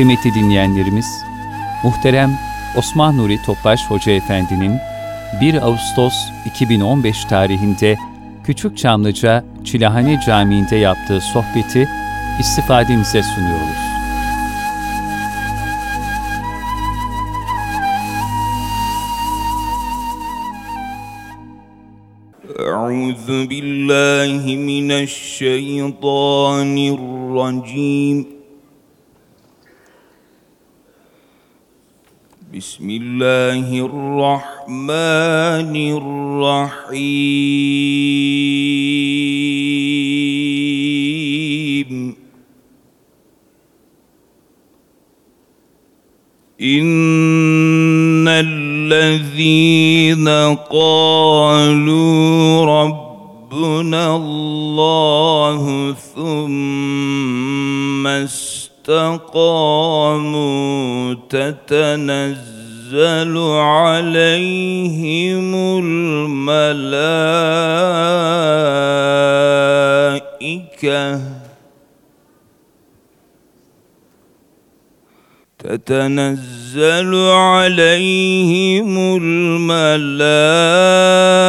Kıymetli dinleyenlerimiz, muhterem Osman Nuri Topbaş Hoca Efendi'nin 1 Ağustos 2015 tarihinde Küçük Çamlıca Çilahane Camii'nde yaptığı sohbeti istifadenize sunuyoruz. أعوذ بالله من الشيطان الرجيم بسم الله الرحمن الرحيم. إن الذين قالوا ربنا الله ثم استقاموا تتنزل عليهم الملائكة. تتنزل عليهم الملائكة.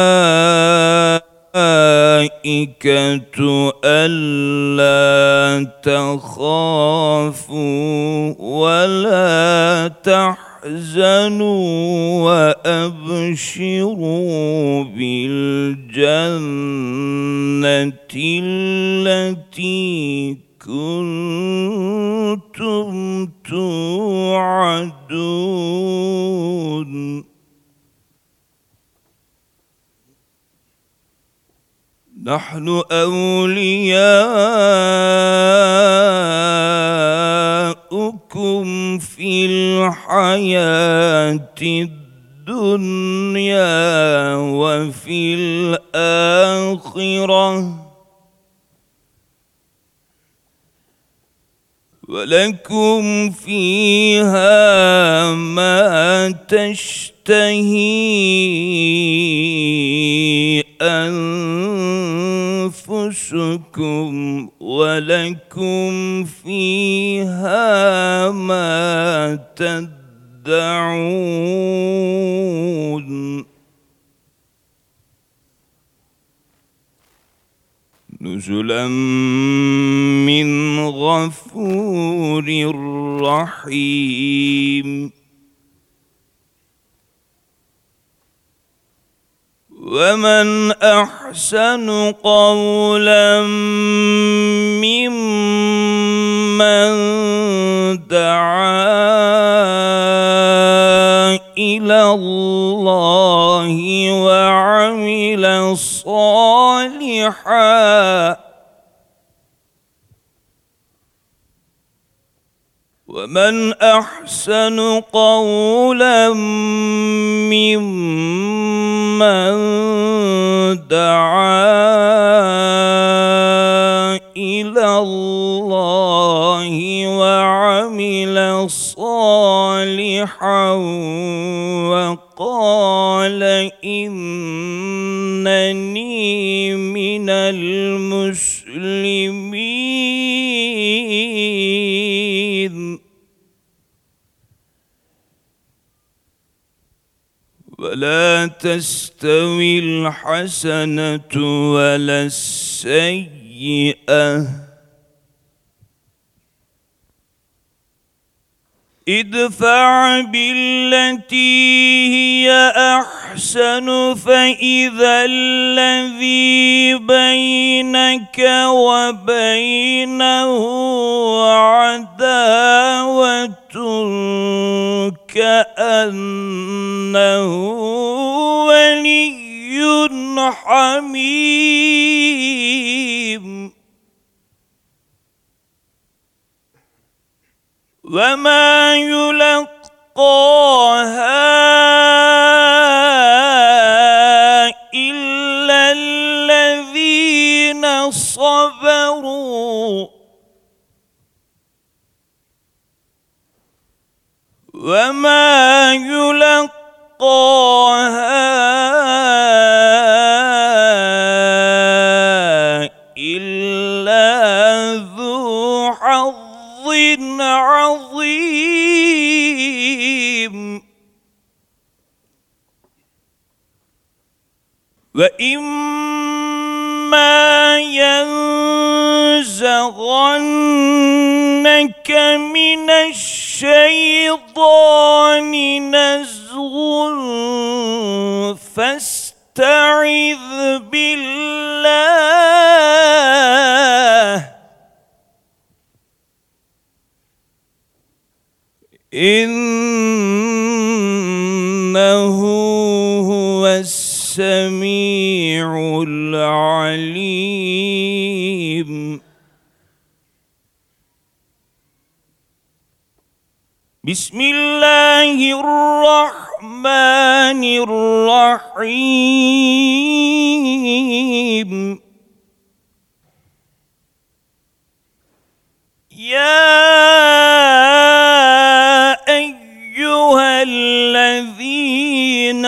ألا تخافوا ولا تحزنوا وأبشروا بالجنة التي كنتم توعدون. نحن أولياؤكم في الحياة الدنيا وفي الآخرة. ولكم فيها ما تشتهي. ولكم فيها ما تدعون. نزلا من غفور رحيم. ومن احسن قولا ممن دعا إلى الله وعمل صالحا ومن أحسن قولا ممن دعا إلى الله وعمل صالحا وقال إنني من المسلمين ولا تستوي الحسنة ولا السيئة. ادفع بالتي هي أحسن فإذا الذي بينك وبينه عداوة كأنه ولي حميم. وما يلقاها إلا الذين صبروا وما يلقاها عظيم. وإما ينزغنك من الشيطان نزغ فاستعذ إنه هو السميع العليم. بسم الله الرحمن الرحيم. يا الذين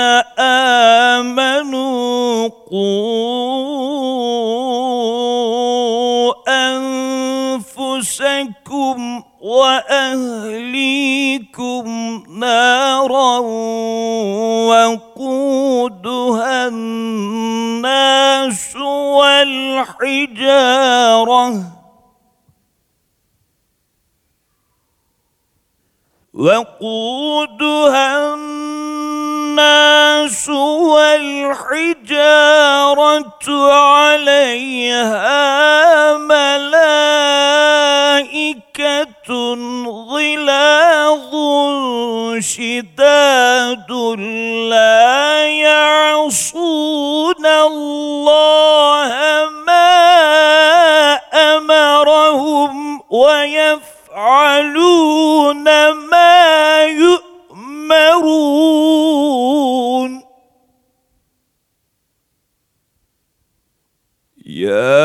آمنوا قوا أنفسكم وأهليكم نارا وقودها الناس والحجارة وقودها الناس والحجارة عليها ملائكة غلاظ شداد لا يؤمرون يا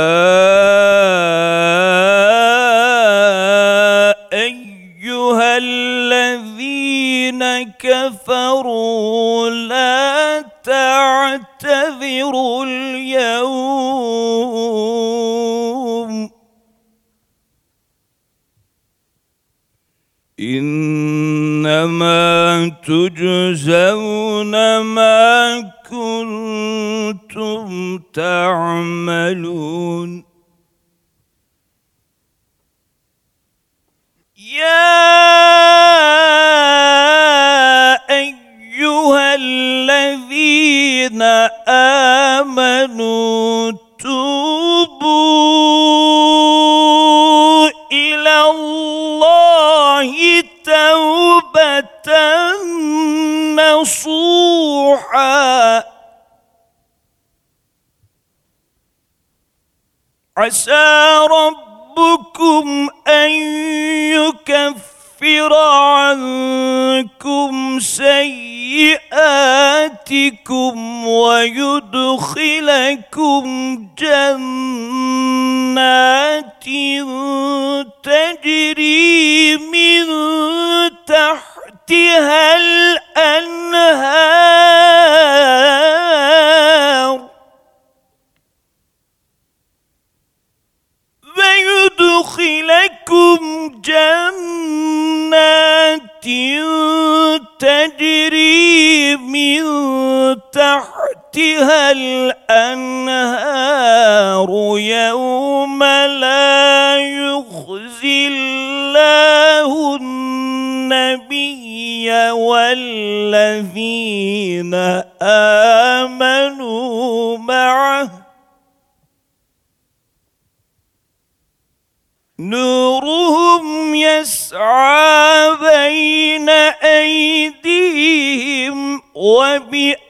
أيها الذين كفروا لا تعتذروا تجزون ما كنتم تعملون. يا أيها الذين آمنوا توبوا. نصوحا. عسى ربكم أن يكفر عنكم سيئاتكم ويدخلكم جنات تجري من تحتها الانهار ويدخلكم جنات تجري من تحتها الأنهار. يوم لا يخزي الله النبي والذين آمنوا معه. نورهم يسعى بين أيديهم وبأيمانهم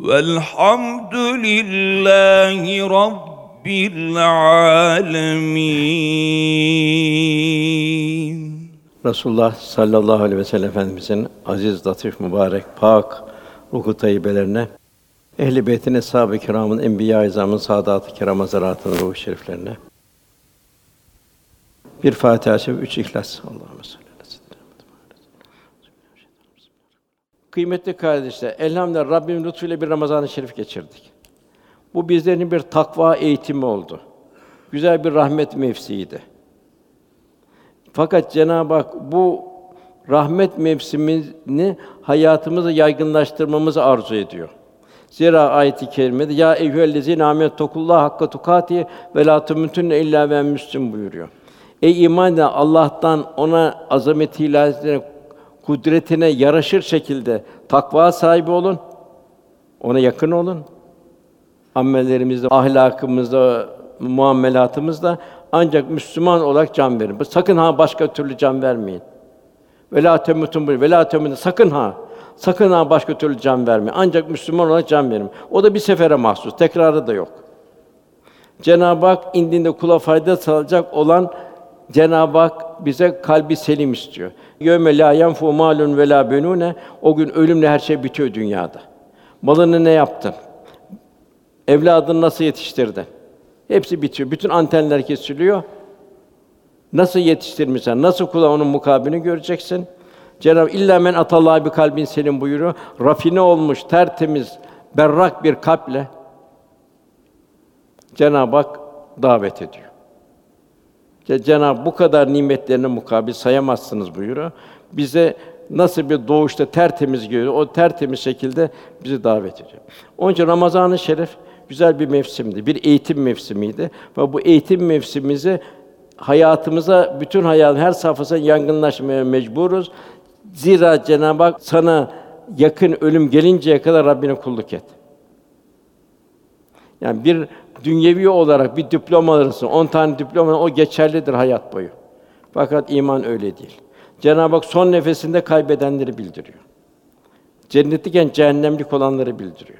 والحمد لله رب العالمين Resulullah sallallahu aleyhi ve sellem Efendimizin aziz, latif, mübarek, pak ruhu tayyibelerine, ehl-i beytin, eshab-ı kiramın, enbiya-i izamın, saadat-ı kiram hazaratının ruhu şeriflerine. Bir Fatiha-i Şerif, üç İhlas. Allahümme salli Kıymetli kardeşler, elhamdülillah Rabbim lütfuyla bir Ramazan-ı Şerif geçirdik. Bu bizlerin bir takva eğitimi oldu. Güzel bir rahmet mevsiydi. Fakat Cenab-ı Hak bu rahmet mevsimini hayatımıza yaygınlaştırmamızı arzu ediyor. Zira ayet-i kerimede ya eyyühellezîne âmenettokullâhe hakka tukâti ve lâ temûtunne illâ ve müslim buyuruyor. Ey iman eden Allah'tan ona azameti ilahine, kudretine yaraşır şekilde takva sahibi olun. Ona yakın olun. Amelerimizde, ahlakımızda, muamelatımızda ancak Müslüman olarak can verin. Sakın ha başka türlü can vermeyin. Ve la temutun bu. Ve la temutun. Sakın ha. Sakın ha başka türlü can vermeyin. Ancak Müslüman olarak can verin. O da bir sefere mahsus. Tekrarı da yok. Cenab-ı Hak indinde kula fayda sağlayacak olan Cenab-ı Hak bize kalbi selim istiyor. Yevme la yenfu malun ve la. O gün ölümle her şey bitiyor dünyada. Malını ne yaptın? Evladını nasıl yetiştirdin? Hepsi bitiyor. Bütün antenler kesiliyor. Nasıl yetiştirmişsen, nasıl kula onun mukabilini göreceksin. Cenab-ı illa men atallahi bir kalbin selim buyuruyor. Rafine olmuş, tertemiz, berrak bir kalple Cenab-ı Hak davet ediyor. Cenab-ı bu kadar nimetlerine mukabil sayamazsınız buyuruyor. Bize nasıl bir doğuşta tertemiz görüyor, o tertemiz şekilde bizi davet ediyor. Onun için Ramazan-ı Şerif güzel bir mevsimdi, bir eğitim mevsimiydi ve bu eğitim mevsimimizi hayatımıza, bütün hayatın her safhasına yangınlaşmaya mecburuz. Zira Cenab-ı Hak sana yakın ölüm gelinceye kadar Rabbine kulluk et. Yani bir dünyevi olarak bir diploma alırsın, on tane diploma o geçerlidir hayat boyu. Fakat iman öyle değil. Cenab-ı Hak son nefesinde kaybedenleri bildiriyor. Cennetliken cehennemlik olanları bildiriyor.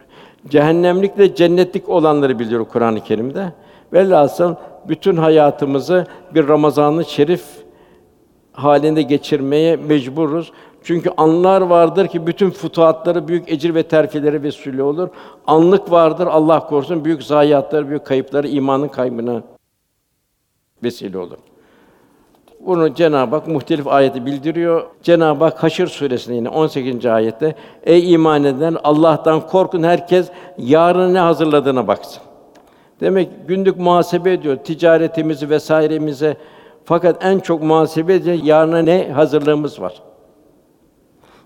Cehennemlikle cennetlik olanları bildiriyor Kur'an-ı Kerim'de. Velhasıl bütün hayatımızı bir Ramazan-ı Şerif halinde geçirmeye mecburuz. Çünkü anlar vardır ki bütün futuhatları büyük ecir ve terfileri vesile olur. Anlık vardır Allah korusun büyük zayiatları, büyük kayıpları, imanın kaybına vesile olur. Bunu Cenab-ı Hak muhtelif ayeti bildiriyor. Cenab-ı Hak Haşr suresinde yine 18. ayette Ey iman eden Allah'tan korkun herkes yarına ne hazırladığına baksın. Demek günlük muhasebe ediyor ticaretimizi vesairemize. Fakat en çok muhasebe ediyor yarına ne hazırlığımız var.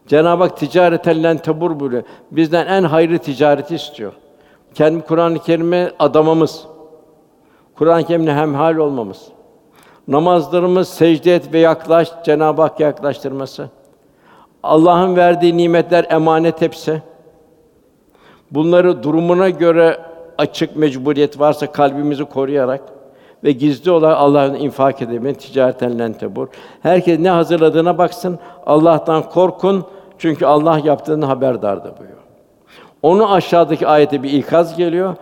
Cenab-ı Hak ticareten len tebur buyuruyor. Bizden en hayırlı ticareti istiyor. Kendi Kur'an-ı Kerim'e adamamız. Kur'an-ı Kerim'le hemhal olmamız. Namazlarımız secde et ve yaklaş Cenab-ı Hak yaklaştırması. Allah'ın verdiği nimetler emanet hepsi. Bunları durumuna göre açık mecburiyet varsa kalbimizi koruyarak ve gizli olarak Allah'ın infak edemeyen ticareten lentebur. Herkes ne hazırladığına baksın. Allah'tan korkun. Çünkü Allah yaptığını haberdardır buyuruyor. Onu aşağıdaki ayete bir ikaz geliyor.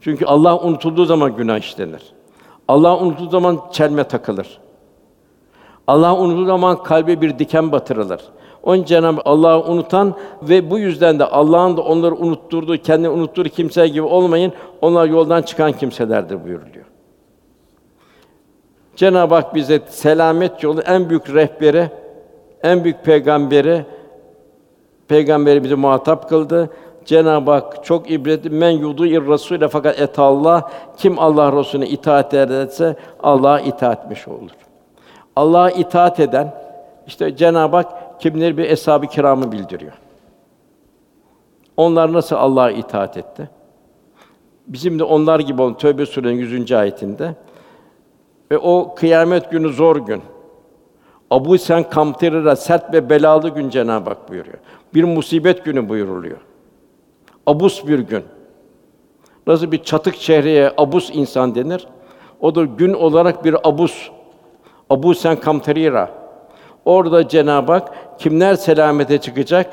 Çünkü Allah unutulduğu zaman günah işlenir. Allah unutulduğu zaman çelme takılır. Allah unutulduğu zaman kalbe bir diken batırılır. Onun Cenab-ı Allah'ı unutan ve bu yüzden de Allah'ın da onları unutturduğu, kendini unutturduğu kimse gibi olmayın. Onlar yoldan çıkan kimselerdir buyuruluyor. Cenab-ı Hak bize selamet yolu en büyük rehberi, en büyük peygamberi peygamberi bizi muhatap kıldı. Cenab-ı Hak çok ibretli men yudu'ir rasûle fakat et Allah kim Allah Resulüne itaat ederse Allah'a itaat etmiş olur. Allah'a itaat eden işte Cenab-ı Hak kimleri bir eshab-ı kiramı bildiriyor. Onlar nasıl Allah'a itaat etti? Bizim de onlar gibi olun. Tövbe Sûre'nin 100. ayetinde. Ve o kıyamet günü zor gün. Abu Sen kamtirira sert ve belalı gün Cenab-ı Hak buyuruyor. Bir musibet günü buyuruluyor. Abus bir gün. Nasıl bir çatık çehreye abus insan denir? O da gün olarak bir abus. Abu Sen kamtirira. Orada Cenab-ı Hak kimler selamete çıkacak?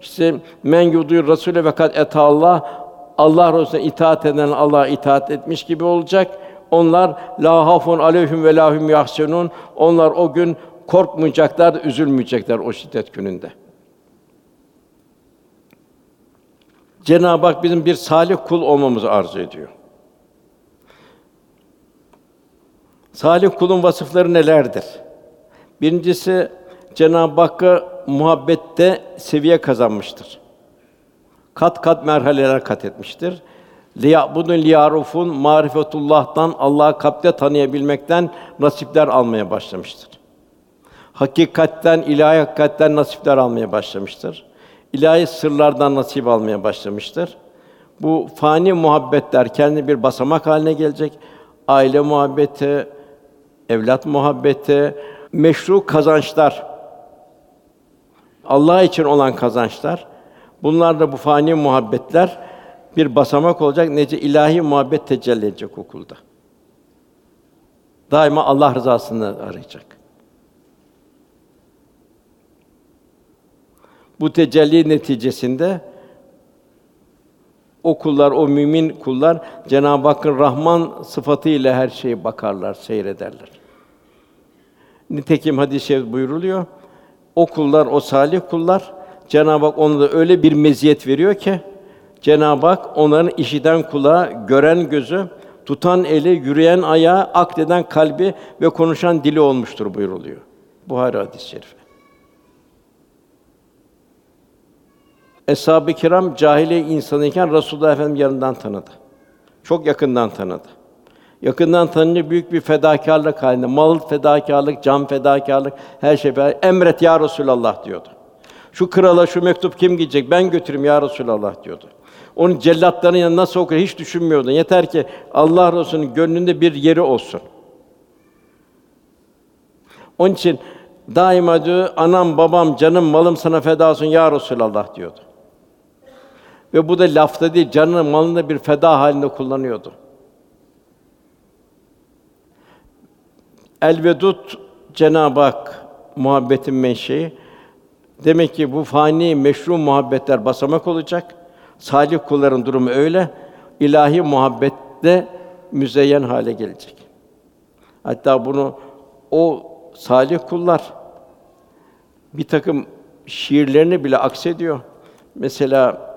İşte men yudur Rasûle ve kat et Allah Allah Resulüne itaat eden Allah'a itaat etmiş gibi olacak. Onlar la hafun aleyhim ve lahum yahsunun. Onlar o gün korkmayacaklar, üzülmeyecekler o şiddet gününde. Cenab-ı Hak bizim bir salih kul olmamızı arzu ediyor. Salih kulun vasıfları nelerdir? Birincisi Cenab-ı Hakk'a muhabbette seviye kazanmıştır. Kat kat merhaleler kat etmiştir. Liyabudun liyarufun marifetullah'tan Allah'ı kalpte tanıyabilmekten nasipler almaya başlamıştır. Hakikatten, ilahi hakikatten nasipler almaya başlamıştır. İlahi sırlardan nasip almaya başlamıştır. Bu fani muhabbetler kendi bir basamak haline gelecek. Aile muhabbeti, evlat muhabbeti, meşru kazançlar, Allah için olan kazançlar, bunlar da bu fani muhabbetler bir basamak olacak. Nece ilahi muhabbet tecelli edecek okulda. Daima Allah rızasını arayacak. Bu tecelli neticesinde o kullar, o mümin kullar Cenab-ı Hakk'ın Rahman sıfatıyla her şeye bakarlar, seyrederler. Nitekim hadis-i şerif buyuruluyor. O kullar, o salih kullar Cenab-ı Hak onlara öyle bir meziyet veriyor ki Cenab-ı Hak onların işiten kulağı, gören gözü, tutan eli, yürüyen ayağı, akdeden kalbi ve konuşan dili olmuştur buyuruluyor. Buhari hadis-i şerif. Eshab-ı kiram cahiliye insanıyken Resulullah Efendimiz yanından tanıdı. Çok yakından tanıdı. Yakından tanınca büyük bir fedakarlık halinde, mal fedakarlık, can fedakarlık, her şey fedakarlık. Emret ya Resulallah diyordu. Şu krala şu mektup kim gidecek? Ben götüreyim ya Resulallah diyordu. Onun cellatların yanına nasıl okur hiç düşünmüyordu. Yeter ki Allah Resulü'nün gönlünde bir yeri olsun. Onun için daima diyor, anam, babam, canım, malım sana feda olsun ya Resulallah diyordu. Ve bu da lafta değil, canını, malını bir feda halinde kullanıyordu. Elvedut Cenab-ı Hak muhabbetin menşei. Demek ki bu fani meşru muhabbetler basamak olacak. Salih kulların durumu öyle. İlahi muhabbette müzeyyen hale gelecek. Hatta bunu o salih kullar bir takım şiirlerini bile aksediyor. Mesela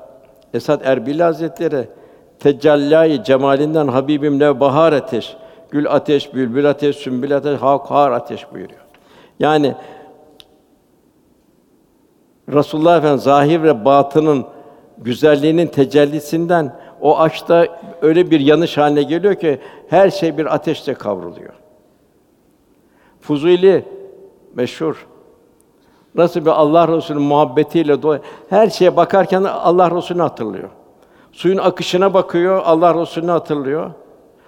Esad Erbil Hazretleri tecellâ cemalinden Habibim ne bahar ateş, gül ateş, bülbül ateş, sümbül ateş, hakar ateş buyuruyor. Yani Resulullah Efendimiz zahir ve batının güzelliğinin tecellisinden o aşkta öyle bir yanış haline geliyor ki her şey bir ateşte kavruluyor. Fuzuli meşhur. Nasıl bir Allah Resulü'nün muhabbetiyle dolu her şeye bakarken Allah Resulü'nü hatırlıyor. Suyun akışına bakıyor, Allah Resulü'nü hatırlıyor.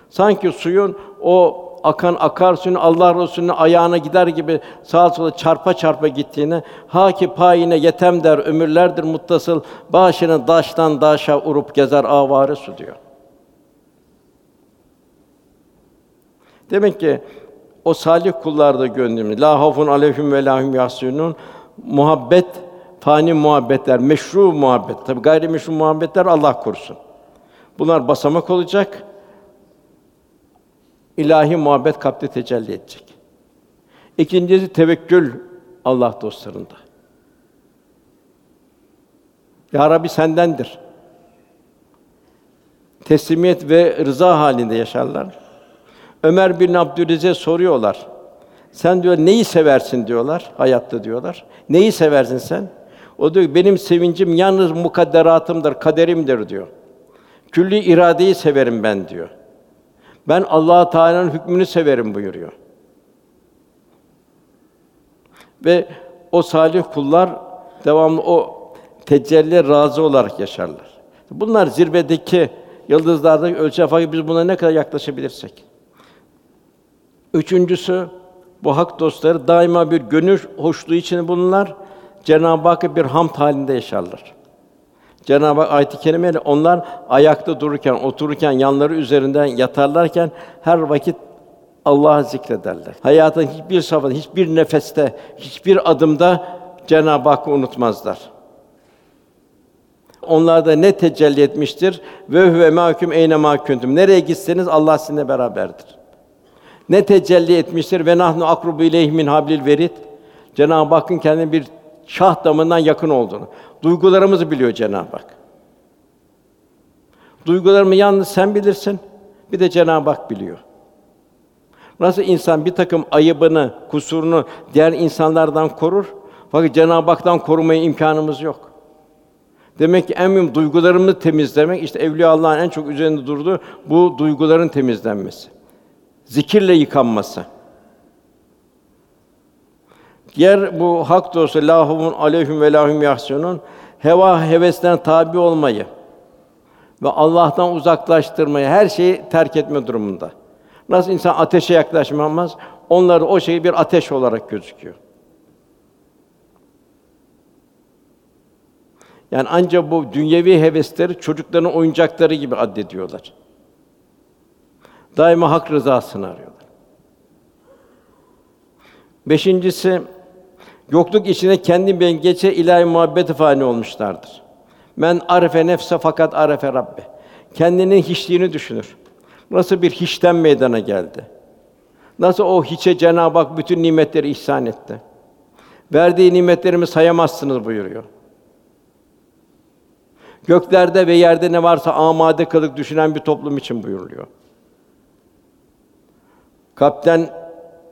Sanki suyun o akan akarsuyun Allah Resulü'nün ayağına gider gibi sağa sola çarpa çarpa gittiğini, ha ki payine yetem der ömürlerdir muttasıl, başını daştan daşa urup gezer avarı su diyor. Demek ki o salih kullarda gönlümüz la hafun aleyhim ve lahum yahsunun muhabbet fani muhabbetler, meşru muhabbet. Tabi gayrimeşru muhabbetler Allah korusun. Bunlar basamak olacak ilahi muhabbet kalpte tecelli edecek. İkincisi tevekkül Allah dostlarında. Ya Rabbi sendendir. Teslimiyet ve rıza halinde yaşarlar. Ömer bin Abdülaziz soruyorlar. Sen diyor neyi seversin diyorlar hayatta diyorlar. Neyi seversin sen? O diyor benim sevincim yalnız mukadderatımdır, kaderimdir diyor. Külli iradeyi severim ben diyor. Ben Allah Teala'nın hükmünü severim buyuruyor. Ve o salih kullar devamlı o tecelli razı olarak yaşarlar. Bunlar zirvedeki yıldızlarda ölçü biz buna ne kadar yaklaşabilirsek. Üçüncüsü bu hak dostları daima bir gönül hoşluğu içinde bulunurlar. Cenab-ı Hakk'a bir hamd halinde yaşarlar. Cenab-ı Hak ayet-i kerimeyle onlar ayakta dururken, otururken, yanları üzerinden yatarlarken her vakit Allah'ı zikrederler. Hayatın hiçbir safhada, hiçbir nefeste, hiçbir adımda Cenab-ı Hakk'ı unutmazlar. Onlarda ne tecelli etmiştir? Ve huve mahkum eyne mahkuntum. Nereye gitseniz Allah sizinle beraberdir. Ne tecelli etmiştir? Ve nahnu akrubu ileyhi min hablil verid. Cenab-ı Hakk'ın kendine bir şah damından yakın olduğunu. Duygularımızı biliyor Cenab-ı Hak. Duygularımı yalnız sen bilirsin. Bir de Cenab-ı Hak biliyor. Nasıl insan bir takım ayıbını, kusurunu diğer insanlardan korur, fakat Cenab-ı Hak'tan korumaya imkanımız yok. Demek ki en mühim duygularımızı temizlemek, işte Evliya Allah'ın en çok üzerinde durduğu bu duyguların temizlenmesi. Zikirle yıkanması. Diğer bu hak dostu lahuvun aleyhim ve lahum yahsunun heva heveslerine tabi olmayı ve Allah'tan uzaklaştırmayı, her şeyi terk etme durumunda. Nasıl insan ateşe yaklaşmamaz, onlar o şey bir ateş olarak gözüküyor. Yani ancak bu dünyevi hevesleri çocukların oyuncakları gibi addediyorlar. Daima hak rızasını arıyorlar. Beşincisi, yokluk içine kendi ben geçe ilahi muhabbet fani olmuşlardır. Men arefe nefse fakat arefe Rabbe. Kendinin hiçliğini düşünür. Nasıl bir hiçten meydana geldi? Nasıl o hiçe Cenab-ı Hak bütün nimetleri ihsan etti? Verdiği nimetlerimi sayamazsınız buyuruyor. Göklerde ve yerde ne varsa amade kılık düşünen bir toplum için buyuruluyor. Kapten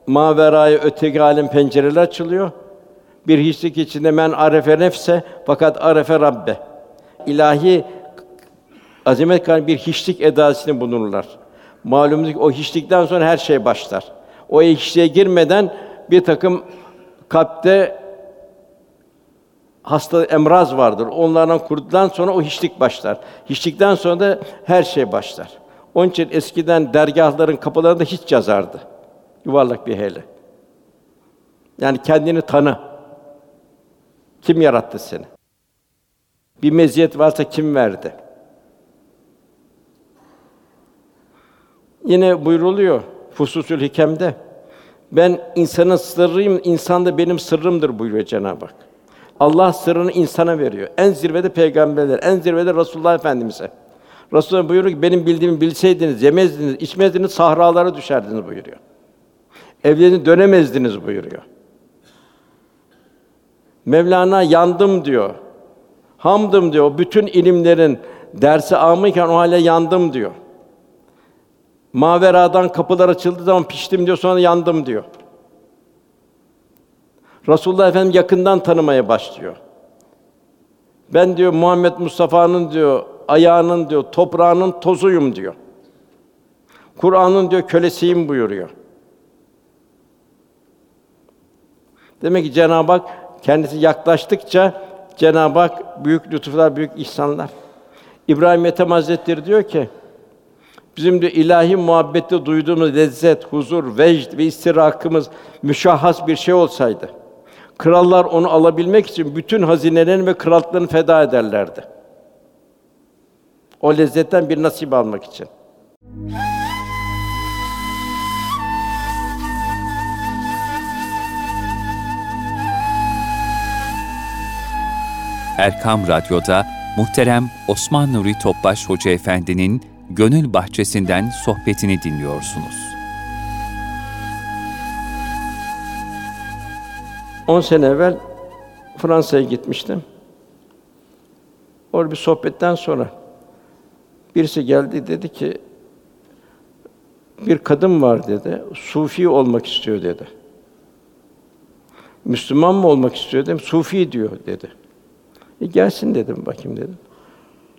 maveraya öteki alem pencereler açılıyor. Bir hiçlik içinde men arefe nefse fakat arefe rabbe. İlahi azamet kadar bir hiçlik edasını bulunurlar. Malumunuz ki o hiçlikten sonra her şey başlar. O hiçliğe girmeden bir takım kalpte hasta emraz vardır. Onlardan kurtulduktan sonra o hiçlik başlar. Hiçlikten sonra da her şey başlar. Onun için eskiden dergahların kapılarında hiç yazardı. Yuvarlak bir hele. Yani kendini tanı. Kim yarattı seni? Bir meziyet varsa kim verdi? Yine buyruluyor Fususül Hikem'de. Ben insanın sırrıyım, insan da benim sırrımdır buyuruyor Cenab-ı Hak. Allah sırrını insana veriyor. En zirvede peygamberler, en zirvede Resulullah Efendimize. Resulullah buyuruyor ki benim bildiğimi bilseydiniz, yemezdiniz, içmezdiniz, sahralara düşerdiniz buyuruyor. Evlerine dönemezdiniz buyuruyor. Mevlana yandım diyor. Hamdım diyor. Bütün ilimlerin dersi almayken o hale yandım diyor. Maveradan kapılar açıldığı zaman piştim diyor, sonra yandım diyor. Resulullah Efendimiz yakından tanımaya başlıyor. Ben diyor Muhammed Mustafa'nın diyor ayağının diyor toprağının tozuyum diyor. Kur'an'ın diyor kölesiyim buyuruyor. Demek ki Cenab-ı Hak kendisi yaklaştıkça Cenab-ı Hak büyük lütuflar, büyük ihsanlar. İbrahim Ethem Hazretleri diyor ki bizim de ilahi muhabbette duyduğumuz lezzet, huzur, vecd ve istirakımız müşahhas bir şey olsaydı Krallar onu alabilmek için bütün hazinelerini ve krallıklarını feda ederlerdi. O lezzetten bir nasip almak için. Erkam Radyo'da muhterem Osman Nuri Topbaş Hoca Efendi'nin Gönül Bahçesinden sohbetini dinliyorsunuz. 10 sene evvel Fransa'ya gitmiştim. Orada bir sohbetten sonra birisi geldi dedi ki bir kadın var dedi. Sufi olmak istiyor dedi. Müslüman mı olmak istiyor dedim. Sufi diyor dedi. E gelsin dedim bakayım dedim.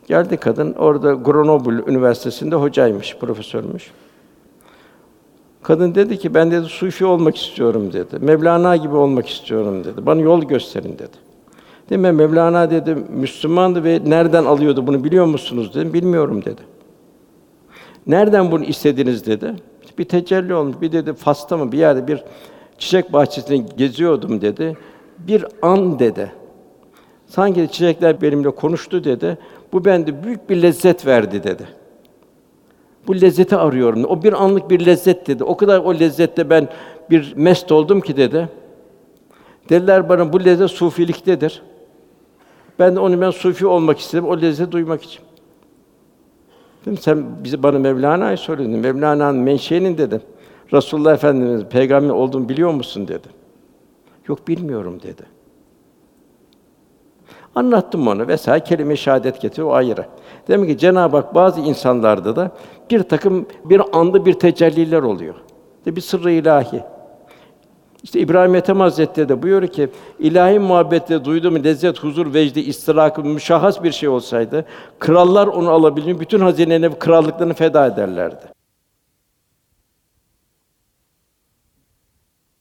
Geldi kadın orada Grenoble Üniversitesi'nde hocaymış, profesörmüş. Kadın dedi ki ben dedi sufi olmak istiyorum dedi. Mevlana gibi olmak istiyorum dedi. Bana yol gösterin dedi. Dedim ben Mevlana dedi Müslümandı ve nereden alıyordu bunu biliyor musunuz dedim. Bilmiyorum dedi. Nereden bunu istediniz dedi. Bir tecelli olmuş. Bir dedi Fas'ta mı bir yerde bir çiçek bahçesinde geziyordum dedi. Bir an dedi. Sanki çiçekler benimle konuştu dedi. Bu bende büyük bir lezzet verdi dedi. Bu lezzeti arıyorum. O bir anlık bir lezzet dedi. O kadar o lezzette ben bir mest oldum ki dedi. Dediler bana bu lezzet sufiliktedir. Ben de onu ben sufi olmak istedim. O lezzeti duymak için. Dedim sen bizi bana Mevlana'yı söyledin. Mevlana'nın menşeinin dedim. Resulullah Efendimiz peygamber olduğunu biliyor musun dedi. Yok bilmiyorum dedi. Anlattım onu vesaire kelime şehadet getiriyor o ayrı. Demek ki Cenab-ı Hak bazı insanlarda da bir takım bir anda bir tecelliler oluyor. De bir sırrı ilahi. İşte İbrahim Ethem Hazretleri de buyuruyor ki ilahi muhabbette duyduğum lezzet, huzur, vecdi, istirakı müşahhas bir şey olsaydı krallar onu alabilir, bütün hazinelerini, krallıklarını feda ederlerdi.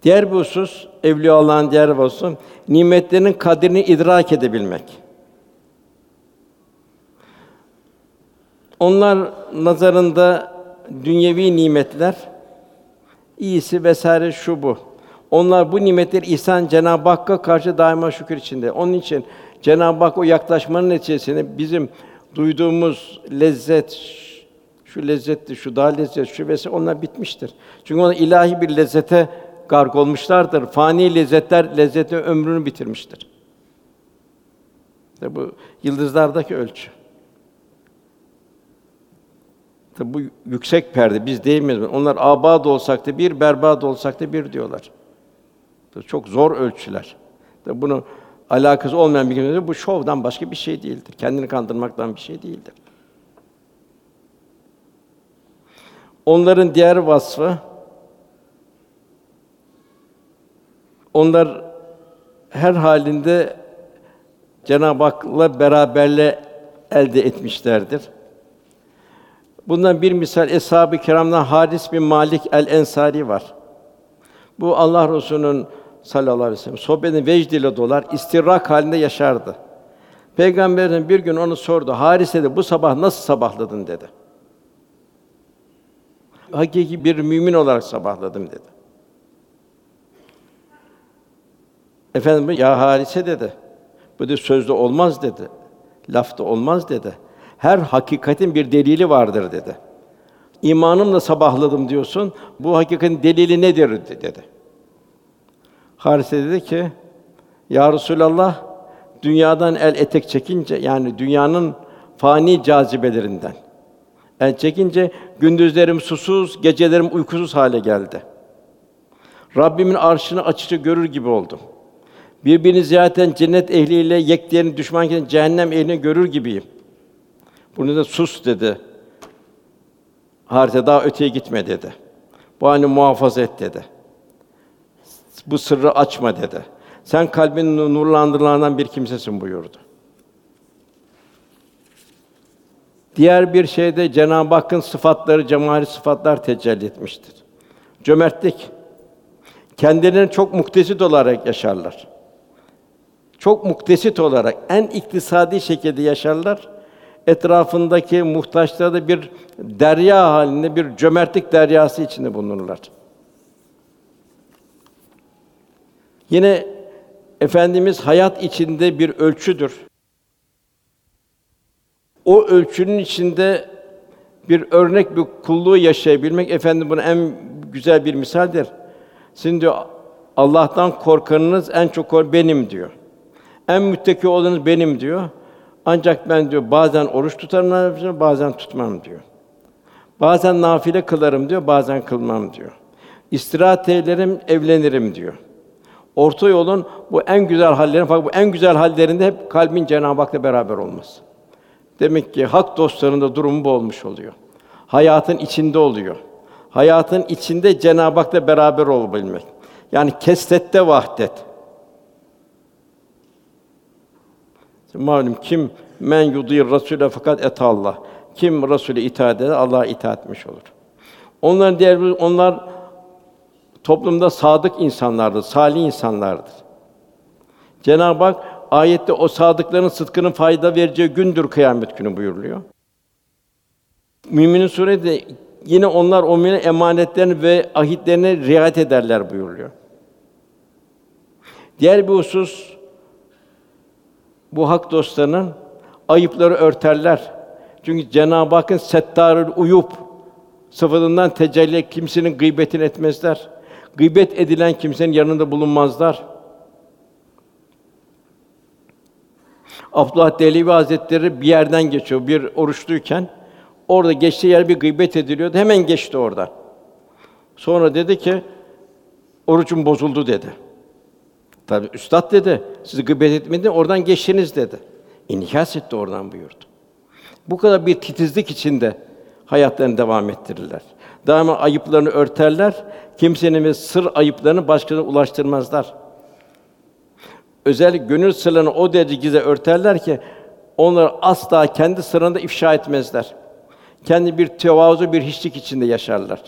Diğer bir husus, evliya Allah'ın diğer bir husus, nimetlerinin kadrini idrak edebilmek. Onlar nazarında dünyevi nimetler, iyisi vesaire şu bu. Onlar bu nimetleri ihsan Cenab-ı Hakk'a karşı daima şükür içinde. Onun için Cenab-ı Hak o yaklaşmanın neticesinde bizim duyduğumuz lezzet, şu lezzetti, şu daha lezzet, şu vesaire onlar bitmiştir. Çünkü onlar ilahi bir lezzete gark olmuşlardır. Fani lezzetler lezzeti ömrünü bitirmiştir. İşte bu yıldızlardaki ölçü. Tabi bu yüksek perde biz değil miyiz? Onlar abad olsak da bir, berbat olsak da bir diyorlar. Çok zor ölçüler. Tabi bunu alakası olmayan bir kimse bu şovdan başka bir şey değildir. Kendini kandırmaktan bir şey değildir. Onların diğer vasfı onlar her halinde Cenab-ı Hak'la beraberle elde etmişlerdir. Bundan bir misal Eshab-ı Kiram'dan Haris bin Malik el-Ensari var. Bu Allah Resulü'nün sallallahu aleyhi ve sellem sohbetinde vecd ile dolar, istirrak halinde yaşardı. Peygamberin bir gün onu sordu. Harise de bu sabah nasıl sabahladın dedi. Hakiki bir mümin olarak sabahladım dedi. Efendim ya Harise dedi. Bu da sözde olmaz dedi. Lafta olmaz dedi. Her hakikatin bir delili vardır dedi. İmanımla sabahladım diyorsun. Bu hakikatin delili nedir dedi. Harise dedi ki: Ya Resulallah, dünyadan el etek çekince yani dünyanın fani cazibelerinden el çekince gündüzlerim susuz, gecelerim uykusuz hale geldi. Rabbimin arşını açıkça görür gibi oldum. Birbirini ziyaretten cennet ehliyle yeklerini düşmanken cehennem ehlini görür gibiyim. Bunu da sus dedi. Harita daha öteye gitme dedi. Bu halini muhafaza et dedi. Bu sırrı açma dedi. Sen kalbin nurlandırılandan bir kimsesin buyurdu. Diğer bir şeyde Cenab-ı Hakk'ın sıfatları, cemali sıfatlar tecelli etmiştir. Cömertlik. Kendilerini çok muktesit olarak yaşarlar. Çok muktesit olarak en iktisadi şekilde yaşarlar. Etrafındaki muhtaçlara da bir derya halinde bir cömertlik deryası içinde bulunurlar. Yine efendimiz hayat içinde bir ölçüdür. O ölçünün içinde bir örnek bir kulluğu yaşayabilmek efendim bunu en güzel bir misaldir. Sizin diyor Allah'tan korkanınız en çok kork benim diyor. En müttaki olanınız benim diyor. Ancak ben diyor bazen oruç tutarım, bazen tutmam diyor. Bazen nafile kılarım diyor, bazen kılmam diyor. İstirahat ederim, evlenirim diyor. Orta yolun bu en güzel hallerin fakat bu en güzel hallerinde hep kalbin Cenab-ı Hak'la beraber olması. Demek ki hak dostlarında durumu bu olmuş oluyor. Hayatın içinde oluyor. Hayatın içinde Cenab-ı Hak'la beraber olabilmek. Yani kesrette vahdet. Malum kim men yudir Rasûle fakat et Allah. Kim Rasûle itaat eder Allah'a itaat etmiş olur. Onların diğer onlar toplumda sadık insanlardır, salih insanlardır. Cenab-ı Hak ayette o sadıkların sıdkının fayda vereceği gündür kıyamet günü buyuruluyor. Müminin surede yine onlar o müminin emanetlerini ve ahitlerine riayet ederler buyuruluyor. Diğer bir husus bu hak dostlarının ayıpları örterler. Çünkü Cenab-ı Hakk'ın settarül uyup sıfatından tecelli kimsenin gıybetini etmezler. Gıybet edilen kimsenin yanında bulunmazlar. Abdullah Dehlevi Hazretleri bir yerden geçiyor, bir oruçluyken. Orada geçtiği yer bir gıybet ediliyordu. Hemen geçti orada. Sonra dedi ki, orucum bozuldu dedi. Tabi üstad dedi, sizi gıybet etmedi, oradan geçtiniz dedi. İnhas etti oradan buyurdu. Bu kadar bir titizlik içinde hayatlarını devam ettirirler. Daima ayıplarını örterler, kimsenin ve sır ayıplarını başkalarına ulaştırmazlar. Özel gönül sırlarını o derece gizle örterler ki onlar asla kendi sırrını ifşa etmezler. Kendi bir tevazu, bir hiçlik içinde yaşarlar.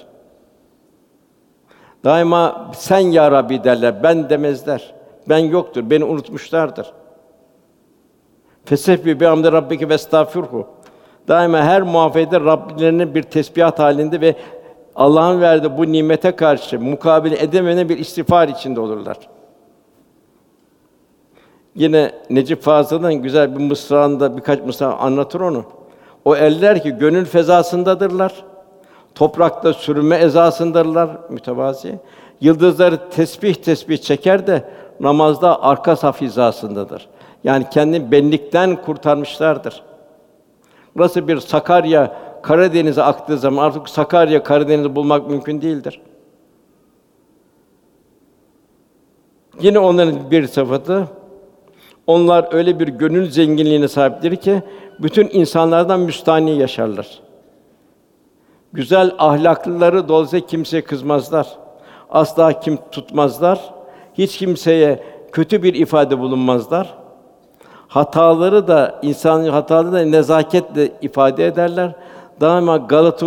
Daima sen ya Rabbi derler, ben demezler. Ben yoktur, beni unutmuşlardır. Fesebbi bi amde rabbike ve estağfirhu. Daima her muhafede Rablerinin bir tesbihat halinde ve Allah'ın verdiği bu nimete karşı mukabele edemene bir istiğfar içinde olurlar. Yine Necip Fazıl'ın güzel bir mısrağında birkaç mısra anlatır onu. O eller ki gönül fezasındadırlar. Toprakta sürünme ezasındırlar mütevazi. Yıldızları tesbih tesbih çeker de namazda arka saf hizasındadır. Yani kendi benlikten kurtarmışlardır. Burası bir Sakarya Karadeniz'e aktığı zaman artık Sakarya Karadeniz'i bulmak mümkün değildir. Yine onların bir sıfatı onlar öyle bir gönül zenginliğine sahiptir ki bütün insanlardan müstahni yaşarlar. Güzel ahlaklıları dolayısıyla kimseye kızmazlar. Asla kim tutmazlar. Hiç kimseye kötü bir ifade bulunmazlar. Hataları da insan hataları da nezaketle ifade ederler. Daima galatı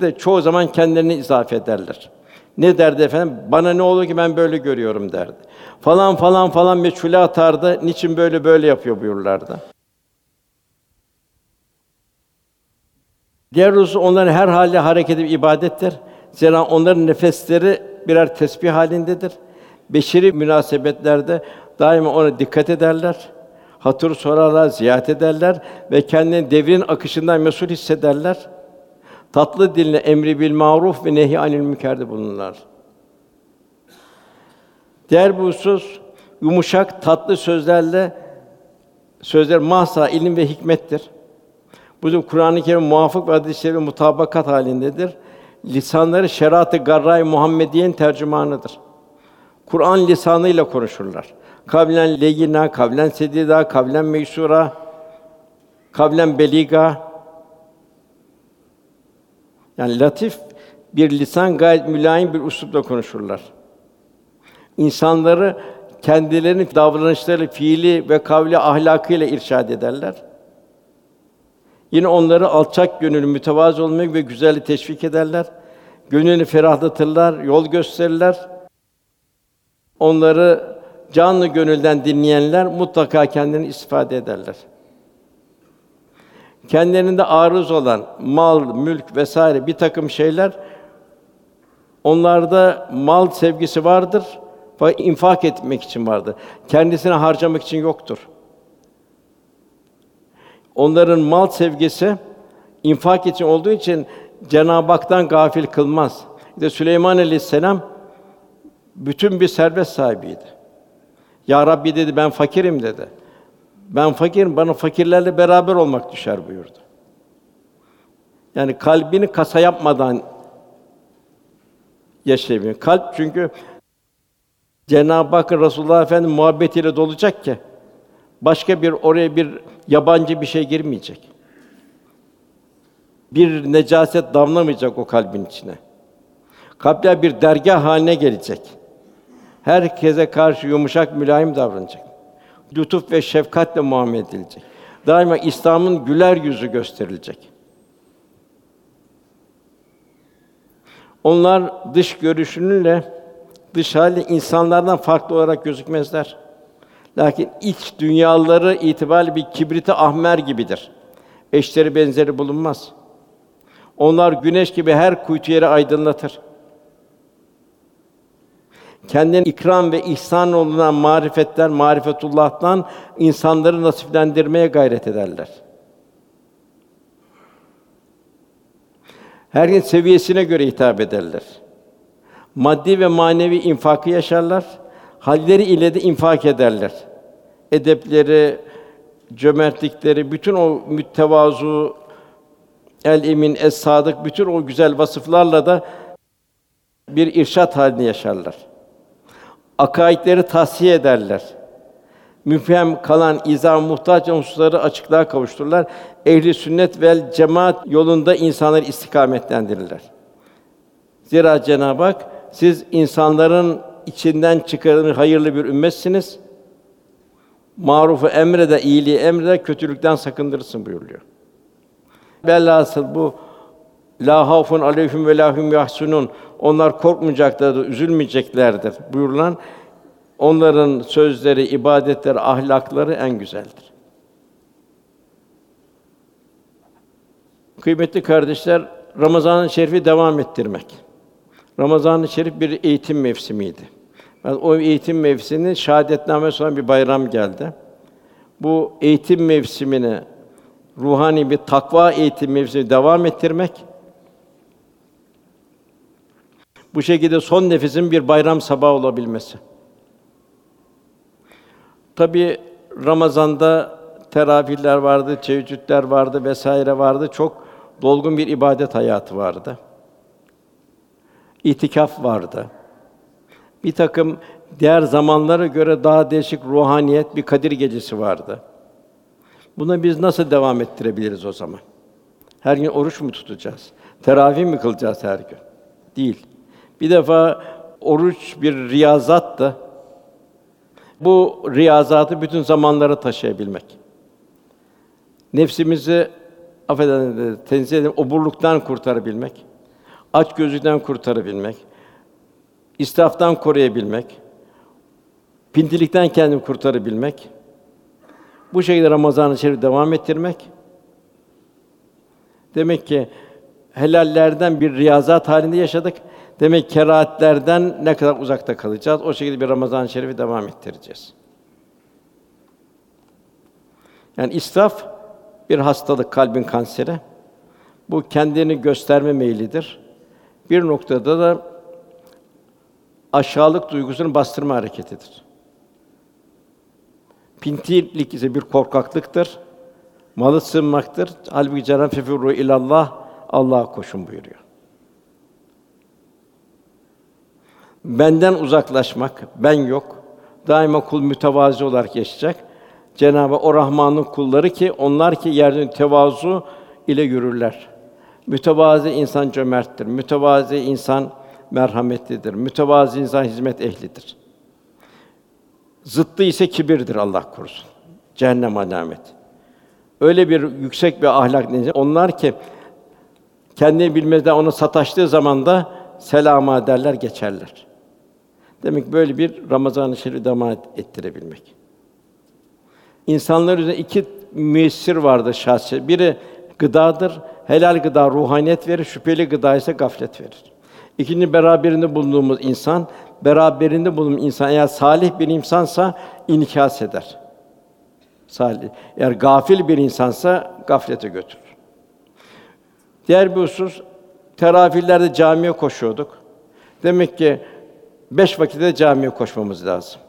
de çoğu zaman kendilerini izafe ederler. Ne derdi efendim? Bana ne olur ki ben böyle görüyorum derdi. Falan falan falan meçhule atardı. Niçin böyle böyle yapıyor buyurlardı. Diğer husus onların her hali hareket edip ibadettir. Zira onların nefesleri birer tesbih halindedir. Beşeri münasebetlerde daima ona dikkat ederler. Hatır sorarlar, ziyaret ederler ve kendini devrin akışından mesul hissederler. Tatlı diline emri bil maruf ve nehi anil münker bulunurlar. Diğer bir husus yumuşak, tatlı sözlerle sözler mahsa ilim ve hikmettir. Bu Kur'an-ı Kerim muvafık ve hadis-i mutabakat halindedir. Lisanları şeriat-ı garray Muhammediyen tercümanıdır. Kur'an lisanıyla konuşurlar. Kavlen leyina, kavlen sedida, kavlen meysura, kavlen beliga. Yani latif bir lisan gayet mülayim bir üslupla konuşurlar. İnsanları kendilerinin davranışları, fiili ve kavli ahlakıyla irşad ederler. Yine onları alçak gönüllü, mütevazı olmayı ve güzelliği teşvik ederler. Gönlünü ferahlatırlar, yol gösterirler. Onları canlı gönülden dinleyenler mutlaka kendini istifade ederler. Kendilerinde arız olan mal, mülk vesaire bir takım şeyler onlarda mal sevgisi vardır fakat infak etmek için vardır. Kendisine harcamak için yoktur. Onların mal sevgisi infak için olduğu için Cenab-ı Hak'tan gafil kılmaz. İşte Süleyman Aleyhisselam bütün bir servet sahibiydi. Ya Rabbi dedi ben fakirim dedi. Ben fakirim, bana fakirlerle beraber olmak düşer buyurdu. Yani kalbini kasa yapmadan yaşayabilir. Kalp çünkü Cenab-ı Hakk'ın Resulullah Efendimiz muhabbetiyle dolacak ki başka bir oraya bir yabancı bir şey girmeyecek. Bir necaset damlamayacak o kalbin içine. Kalpler bir dergah haline gelecek. Herkese karşı yumuşak, mülayim davranacak. Lütuf ve şefkatle muamele edilecek. Daima İslam'ın güler yüzü gösterilecek. Onlar dış görüşünüyle, dış hali insanlardan farklı olarak gözükmezler. Lakin iç dünyaları itibariyle bir kibriti ahmer gibidir. Eşleri benzeri bulunmaz. Onlar güneş gibi her kuytu yeri aydınlatır. Kendine ikram ve ihsan olunan marifetler, marifetullah'tan insanları nasiplendirmeye gayret ederler. Herkesin seviyesine göre hitap ederler. Maddi ve manevi infakı yaşarlar. Halleri ile de infak ederler. Edepleri, cömertlikleri, bütün o mütevazu, el emin, es sadık, bütün o güzel vasıflarla da bir irşat halinde yaşarlar. Akaidleri tahsiye ederler. Müfhem kalan izah muhtaç unsurları açıklığa kavuştururlar. Ehli sünnet vel cemaat yolunda insanları istikametlendirirler. Zira Cenab-ı Hak siz insanların içinden çıkarılmış hayırlı bir ümmetsiniz. Marufu emrede, iyiliği emrede, kötülükten sakındırırsın buyuruyor. Velhasıl bu la havfun aleyhim ve lahum yahsunun onlar korkmayacaklardır, üzülmeyeceklerdir buyurulan onların sözleri, ibadetleri, ahlakları en güzeldir. Kıymetli kardeşler, Ramazan-ı Şerif'i devam ettirmek. Ramazan-ı Şerif bir eğitim mevsimiydi. Yani o eğitim mevsimini şahadetname sonra bir bayram geldi. Bu eğitim mevsimini ruhani bir takva eğitim mevsimi devam ettirmek. Bu şekilde son nefesin bir bayram sabahı olabilmesi. Tabi Ramazan'da teravihler vardı, teheccüdler vardı vesaire vardı. Çok dolgun bir ibadet hayatı vardı. İtikaf vardı. Bir takım diğer zamanlara göre daha değişik ruhaniyet bir Kadir gecesi vardı. Buna biz nasıl devam ettirebiliriz o zaman? Her gün oruç mu tutacağız? Teravih mi kılacağız her gün? Değil. Bir defa oruç bir riyazat da bu riyazatı bütün zamanlara taşıyabilmek. Nefsimizi affedersiniz tenzih edeyim, oburluktan kurtarabilmek, aç gözlükten kurtarabilmek, israftan koruyabilmek, pintilikten kendini kurtarabilmek, bu şekilde Ramazan-ı Şerif devam ettirmek. Demek ki helallerden bir riyazat halinde yaşadık. Demek kerahatlerden ne kadar uzakta kalacağız. O şekilde bir Ramazan-ı Şerif'i devam ettireceğiz. Yani israf bir hastalık, kalbin kanseri. Bu kendini gösterme meylidir. Bir noktada da aşağılık duygusunu bastırma hareketidir. Pintilik ise bir korkaklıktır. Malı sığınmaktır. Halbuki Cenab-ı Fefurru ilallah Allah'a koşun buyuruyor. Benden uzaklaşmak, ben yok. Daima kul mütevazi olarak yaşayacak. Cenab-ı o Rahman'ın kulları ki onlar ki yeryüzünde tevazu ile yürürler. Mütevazi insan cömerttir. Mütevazi insan merhametlidir. Mütevazi insan hizmet ehlidir. Zıttı ise kibirdir Allah korusun. Cehennem alamet. Öyle bir yüksek bir ahlak nedeni onlar ki kendini bilmezden ona sataştığı zaman da selama derler geçerler. Demek böyle bir Ramazan-ı Şerif devam ettirebilmek. İnsanlar üzerinde iki müessir vardır şahsi. Biri gıdadır. Helal gıda ruhaniyet verir, şüpheli gıda ise gaflet verir. İkinci beraberinde bulunduğumuz insan, beraberinde bulunduğumuz insan eğer salih bir insansa inikas eder. Salih. Eğer gafil bir insansa gaflete götürür. Diğer bir husus teravihlerde camiye koşuyorduk. Demek ki beş vakitte camiye koşmamız lazım.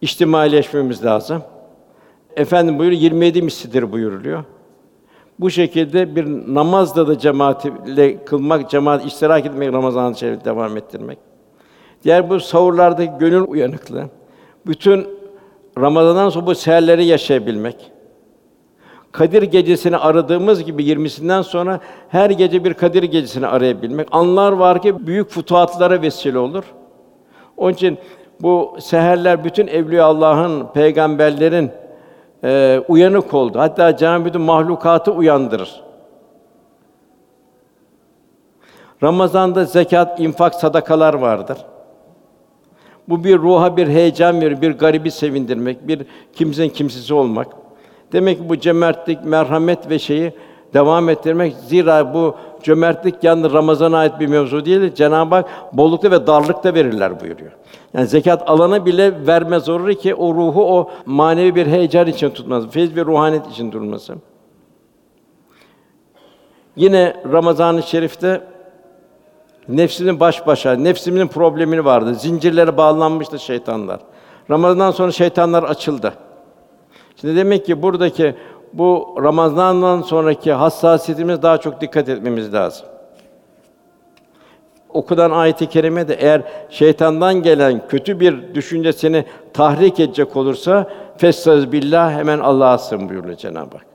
İçtimaileşmemiz lazım. Efendim buyur 27 mislidir buyuruluyor. Bu şekilde bir namazda da cemaatle kılmak, cemaat iştirak etmek Ramazan-ı Şerif devam ettirmek. Diğer bu sahurlarda gönül uyanıklığı. Bütün Ramazan'dan sonra bu seherleri yaşayabilmek. Kadir gecesini aradığımız gibi 20'sinden sonra her gece bir Kadir gecesini arayabilmek. Anlar var ki büyük futuhatlara vesile olur. Onun için bu seherler bütün evliya Allah'ın, peygamberlerin e, uyanık oldu. Hatta Cenab-ı bütün mahlukatı uyandırır. Ramazanda zekat, infak, sadakalar vardır. Bu bir ruha bir heyecan verir, bir garibi sevindirmek, bir kimsenin kimsesi olmak. Demek ki bu cömertlik, merhamet ve şeyi devam ettirmek. Zira bu cömertlik yalnız Ramazan'a ait bir mevzu değil. Cenab-ı Hak bollukta ve darlıkta verirler buyuruyor. Yani zekat alana bile verme zorur ki o ruhu o manevi bir heyecan için tutması, feyiz ve ruhaniyet için durması. Yine Ramazan-ı Şerif'te nefsinin baş başa, nefsimizin problemini vardı. Zincirlere bağlanmıştı şeytanlar. Ramazan'dan sonra şeytanlar açıldı. Şimdi demek ki buradaki bu Ramazan'dan sonraki hassasiyetimiz daha çok dikkat etmemiz lazım. Okudan ayet-i kerime de eğer şeytandan gelen kötü bir düşünce seni tahrik edecek olursa festaz billah hemen Allah'a sığın buyuruyor Cenab-ı Hak.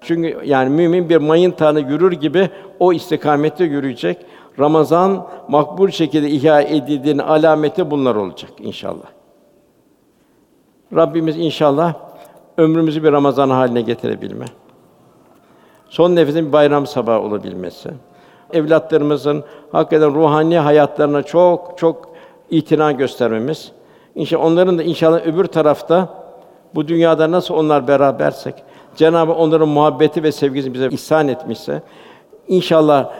Çünkü yani mümin bir mayın tanı yürür gibi o istikamette yürüyecek. Ramazan makbul şekilde ihya edildiğinin alameti bunlar olacak inşallah. Rabbimiz inşallah ömrümüzü bir Ramazan haline getirebilme. Son nefesin bir bayram sabahı olabilmesi. Evlatlarımızın hakikaten ruhani hayatlarına çok çok itina göstermemiz. İnşallah onların da inşallah öbür tarafta bu dünyada nasıl onlar berabersek Cenab-ı onların muhabbeti ve sevgisini bize ihsan etmişse inşallah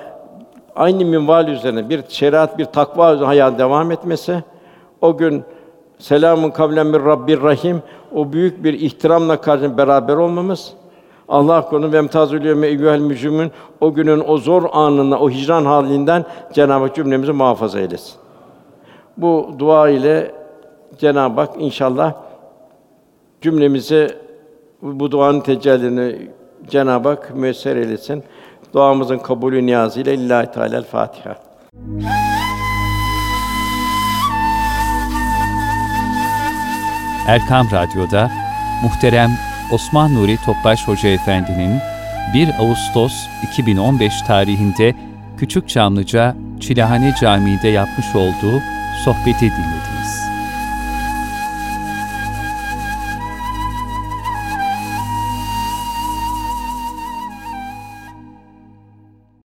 aynı minval üzerine bir şeriat, bir takva üzerine hayat devam etmesi o gün selamun kavlen min Rabbir Rahim o büyük bir ihtiramla karşı beraber olmamız Allah konu ve emtazül yevme eyyuhel mücrimün o günün o zor anında o hicran halinden Cenab-ı Hak cümlemizi muhafaza eylesin. Bu dua ile Cenab-ı Hak inşallah cümlemizi bu duanın tecellini Cenab-ı Hak müyesser eylesin. Duamızın kabulü niyazıyla İllahi Teala Fatiha. Erkam Radyo'da muhterem Osman Nuri Topbaş Hoca Efendi'nin 1 Ağustos 2015 tarihinde Küçük Çamlıca Çilehane Camii'de yapmış olduğu sohbeti dinlediniz.